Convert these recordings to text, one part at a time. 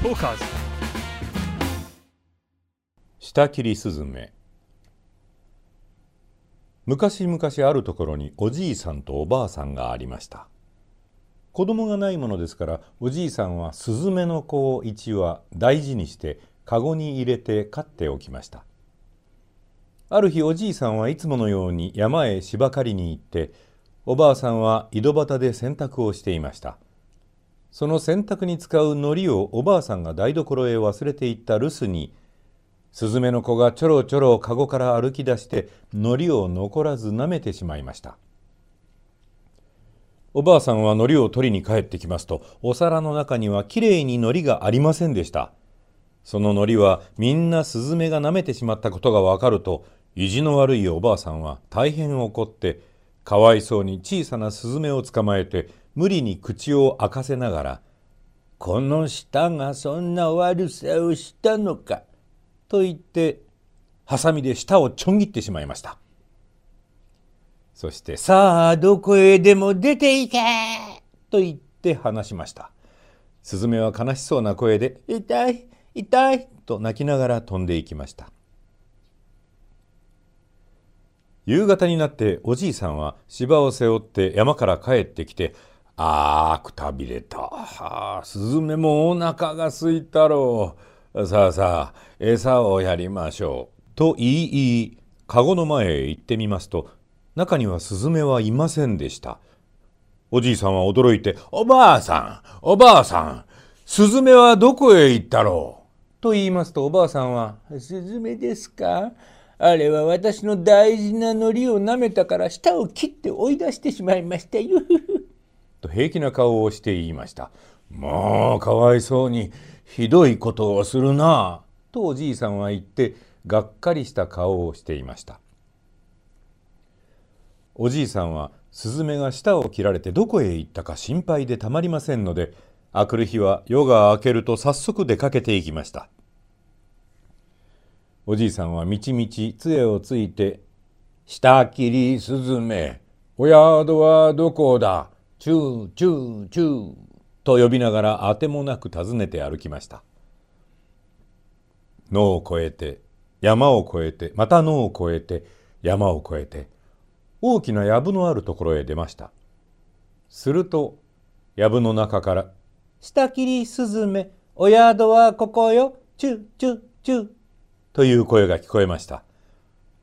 トーカーズ下切りスズメ昔々あるところにおじいさんとおばあさんがありました。子供がないものですからおじいさんはスズメの子を一羽大事にしてカゴに入れて飼っておきました。ある日おじいさんはいつものように山へ芝刈りに行っておばあさんは井戸端で洗濯をしていました。その洗濯に使う糊をおばあさんが台所へ忘れていった留守にスズメの子がちょろちょろ籠から歩き出して糊を残らず舐めてしまいました。おばあさんは糊を取りに帰ってきますとお皿の中にはきれいに糊がありませんでした。その糊はみんなスズメが舐めてしまったことがわかると意地の悪いおばあさんは大変怒ってかわいそうに小さなスズメを捕まえて無理に口を開かせながら「この舌がそんな悪さをしたのか」と言ってハサミで舌をちょん切ってしまいましたそして「さあどこへでも出ていけ!」と言って話しましたスズメは悲しそうな声で「痛い痛い!」と泣きながら飛んでいきました夕方になっておじいさんは芝を背負って山から帰ってきて「あーくたびれた。はあ、スズメもお腹がすいたろう。さあさあ餌をやりましょう」と言い言い籠の前へ行ってみますと中にはスズメはいませんでしたおじいさんは驚いて「おばあさんおばあさんスズメはどこへ行ったろう?」と言いますとおばあさんは「スズメですか？あれは私の大事な糊を舐めたから舌を切って追い出してしまいましたよ。と平気な顔をして言いました。もうかわいそうにひどいことをするなとおじいさんは言ってがっかりした顔をしていました。おじいさんはスズメが舌を切られてどこへ行ったか心配でたまりませんのであくる日は夜が明けると早速出かけていきました。おじいさんはみちみち杖をついて「下切りスズメお宿はどこだ？チューチューチュー」と呼びながらあてもなく訪ねて歩きました。野を越えて山を越えてまた野を越えて山を越えて大きな藪のあるところへ出ました。すると藪の中から「下切りスズメお宿はここよチューチューチュー」という声が聞こえました。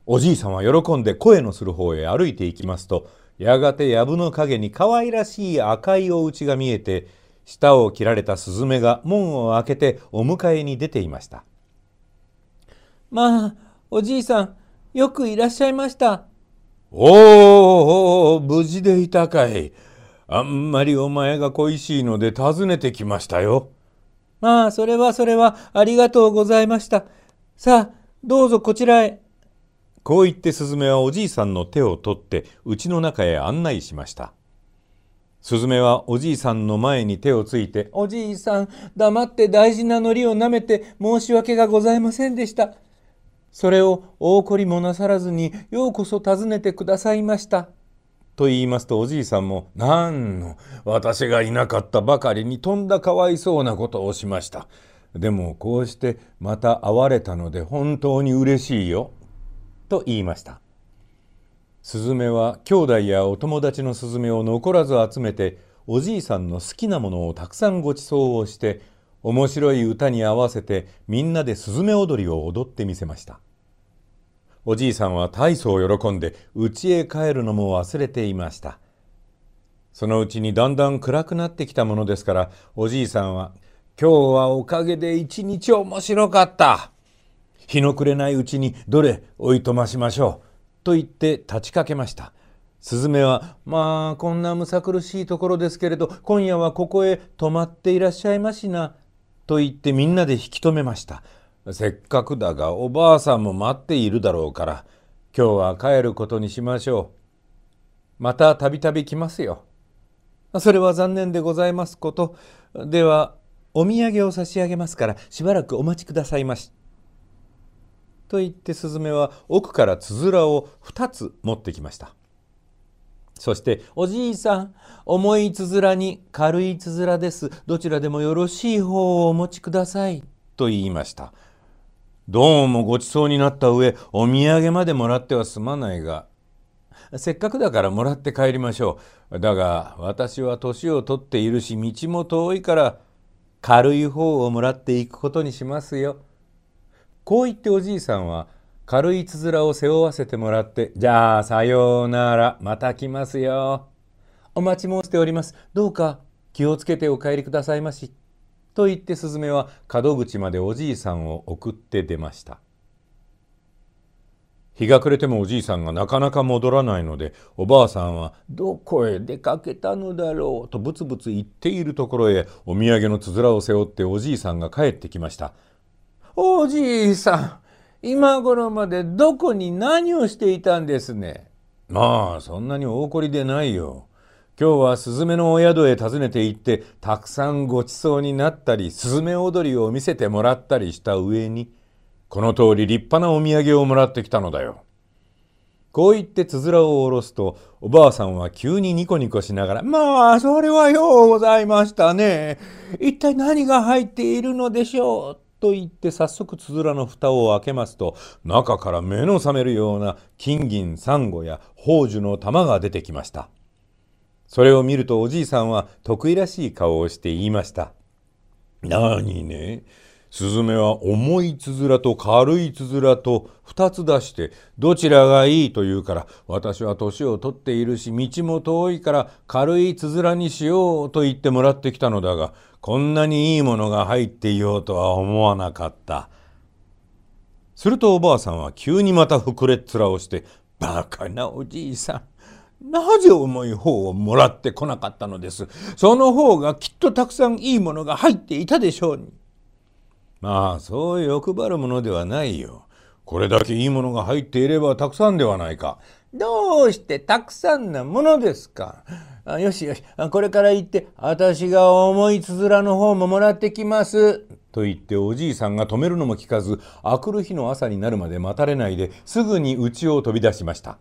おじいさんは喜んで声のする方へ歩いていきますとやがて藪の陰に可愛らしい赤いお家が見えて舌を切られたスズメが門を開けてお迎えに出ていました。まあおじいさんよくいらっしゃいました。おお無事でいたかい。あんまりお前が恋しいので訪ねてきましたよ。まあそれはそれはありがとうございました。さあ、どうぞこちらへ。こう言ってスズメはおじいさんの手を取って家の中へ案内しました。スズメはおじいさんの前に手をついて、おじいさん、黙って大事な糊を舐めて申し訳がございませんでした。それを大怒りもなさらずにようこそ訪ねてくださいました。と言いますとおじいさんも「なんの私がいなかったばかりにとんだかわいそうなことをしました。でもこうしてまた会われたので本当に嬉しいよ。と言いました。スズメは兄弟やお友達のスズメを残らず集めておじいさんの好きなものをたくさんご馳走をして面白い歌に合わせてみんなでスズメ踊りを踊ってみせました。おじいさんは大層喜んで家へ帰るのも忘れていました。そのうちにだんだん暗くなってきたものですからおじいさんは今日はおかげで一日面白かった。日の暮れないうちにどれおいとましましょう？と言って立ちかけました。スズメは、まあ、こんなむさ苦しいところですけれど、今夜はここへ泊まっていらっしゃいましな。と言ってみんなで引き止めました。せっかくだがおばあさんも待っているだろうから、今日は帰ることにしましょう。またたびたび来ますよ。それは残念でございますこと。では、お土産を差し上げますからしばらくお待ちくださいまし。と言ってスズメは奥からつづらを2つ持ってきました。そして「おじいさん重いつづらに軽いつづらです。どちらでもよろしい方をお持ちください」と言いました。どうもごちそうになった上お土産までもらってはすまないが。せっかくだからもらって帰りましょう。だが私は年を取っているし道も遠いから軽い方をもらっていくことにしますよ。こう言っておじいさんは軽いつづらを背負わせてもらって、じゃあさようなら、また来ますよ。お待ち申しております。どうか気をつけてお帰りくださいまし。と言ってスズメは門口までおじいさんを送って出ました。日が暮れてもおじいさんがなかなか戻らないのでおばあさんは「どこへ出かけたのだろう」とブツブツ言っているところへお土産のつづらを背負っておじいさんが帰ってきました。おじいさん今頃までどこに何をしていたんですね？まあそんなに大怒りでないよ。今日はスズメのお宿へ訪ねて行ってたくさんごちそうになったりスズメ踊りを見せてもらったりした上にこの通り立派なお土産をもらってきたのだよ。こう言ってつづらを下ろすとおばあさんは急にニコニコしながら「まあそれはようございましたね。一体何が入っているのでしょう?」と言って早速つづらの蓋を開けますと中から目の覚めるような金銀サンゴや宝珠の玉が出てきました。それを見るとおじいさんは得意らしい顔をして言いました「なにね？スズメは重いつづらと軽いつづらと2つ出してどちらがいいと言うから私は年を取っているし道も遠いから軽いつづらにしようと言ってもらってきたのだがこんなにいいものが入っていようとは思わなかった。するとおばあさんは急にまた膨れっ面をして「バカなおじいさんなぜ重い方をもらってこなかったのです？その方がきっとたくさんいいものが入っていたでしょうに」まあそう欲張るものではないよ。これだけいいものが入っていればたくさんではないか。どうしてたくさんなものですか？あよしよし、これから行って、私が重いつづらの方ももらってきます。と言っておじいさんが止めるのも聞かず、あくる日の朝になるまで待たれないですぐに家を飛び出しました。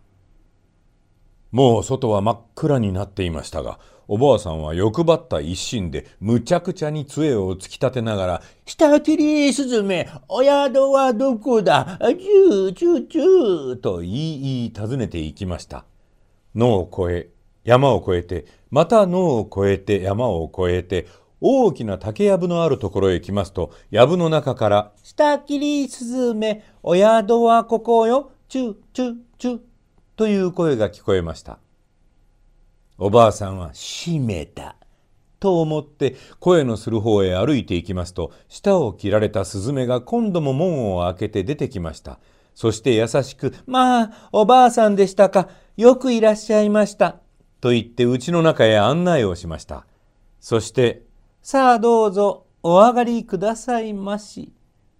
もう外は真っ暗になっていましたが、おばあさんは欲張った一心でむちゃくちゃに杖を突き立てながら「舌切りスズメお宿はどこだチューチューチュー」と言い言い尋ねていきました。野を越え山を越えてまた野を越えて山を越えて大きな竹やぶのあるところへ来ますと藪の中から「舌切りスズメお宿はここよチューチューチュー」という声が聞こえました。おばあさんは閉めた。と思って声のする方へ歩いていきますと舌を切られたスズメが今度も門を開けて出てきました。そして優しく「まあおばあさんでしたかよくいらっしゃいました」と言って家の中へ案内をしました。そして「さあどうぞお上がりくださいまし」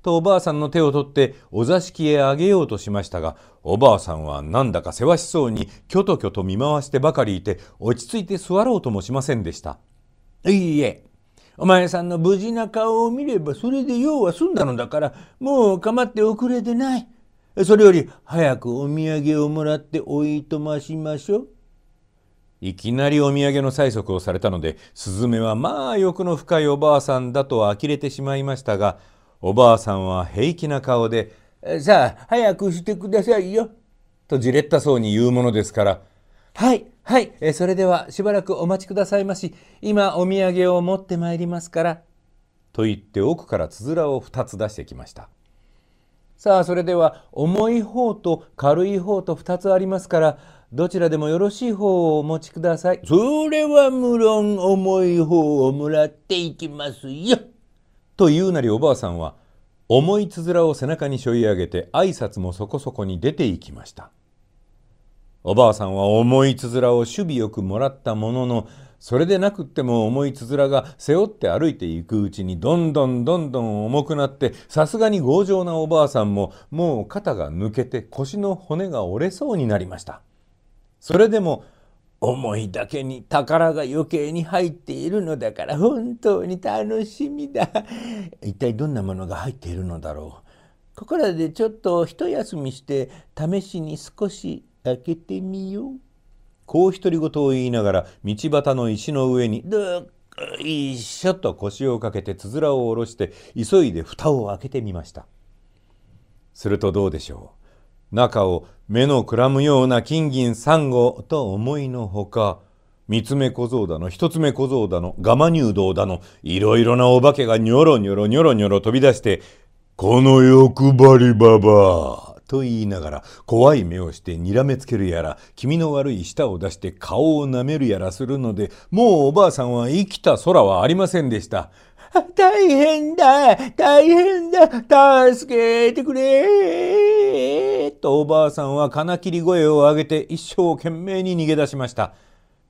とおばあさんの手を取ってお座敷へあげようとしましたがおばあさんはなんだかせわしそうにきょときょと見回してばかりいて落ち着いて座ろうともしませんでした。いいえお前さんの無事な顔を見ればそれで用は済んだのだからもう構って遅れでない。それより早くお土産をもらっておいとましましょう。いきなりお土産の催促をされたのでスズメはまあ欲の深いおばあさんだと呆れてしまいましたがおばあさんは平気な顔で「さあ早くしてくださいよ」とじれったそうに言うものですから「はいはいそれではしばらくお待ちくださいまし今お土産を持ってまいりますから」と言って奥からつづらを2つ出してきました。さあそれでは重い方と軽い方と2つありますからどちらでもよろしい方をお持ちください。それは無論重い方をもらっていきますよ。と言うなりおばあさんは重いつづらを背中に背負い上げて挨拶もそこそこに出て行きました。おばあさんは重いつづらを守備よくもらったもののそれでなくっても重いつづらが背負って歩いていくうちにどんどんどんどん重くなってさすがに強情なおばあさんももう肩が抜けて腰の骨が折れそうになりました。それでも思いだけに宝が余計に入っているのだから本当に楽しみだ。一体どんなものが入っているのだろう。ここらでちょっと一休みして試しに少し開けてみよう。こう独り言を言いながら道端の石の上にどっいしょっと腰をかけてつづらを下ろして急いで蓋を開けてみましたするとどうでしょう中を目のくらむような金銀珊瑚と思いのほか三つ目小僧だの一つ目小僧だのガマ入道だのいろいろなお化けがニョロニョロニョロニョロ飛び出して「この欲張りババア」と言いながら怖い目をしてにらめつけるやら気味の悪い舌を出して顔をなめるやらするのでもうおばあさんは生きた空はありませんでした。大変だ。大変だ。助けてくれ。とおばあさんは金切り声を上げて一生懸命に逃げ出しました。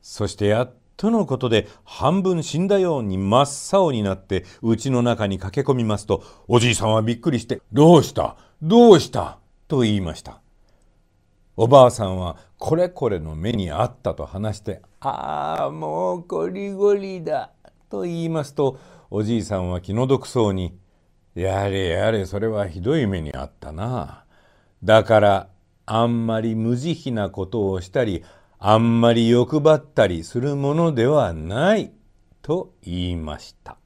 そしてやっとのことで半分死んだように真っ青になって家の中に駆け込みますとおじいさんはびっくりして「どうした？どうした?」と言いました。おばあさんはこれこれの目にあったと話して「ああもうこりごりだ」と言いますとおじいさんは気の毒そうに「やれやれそれはひどい目にあったな」だからあんまり無慈悲なことをしたりあんまり欲張ったりするものではないと言いました。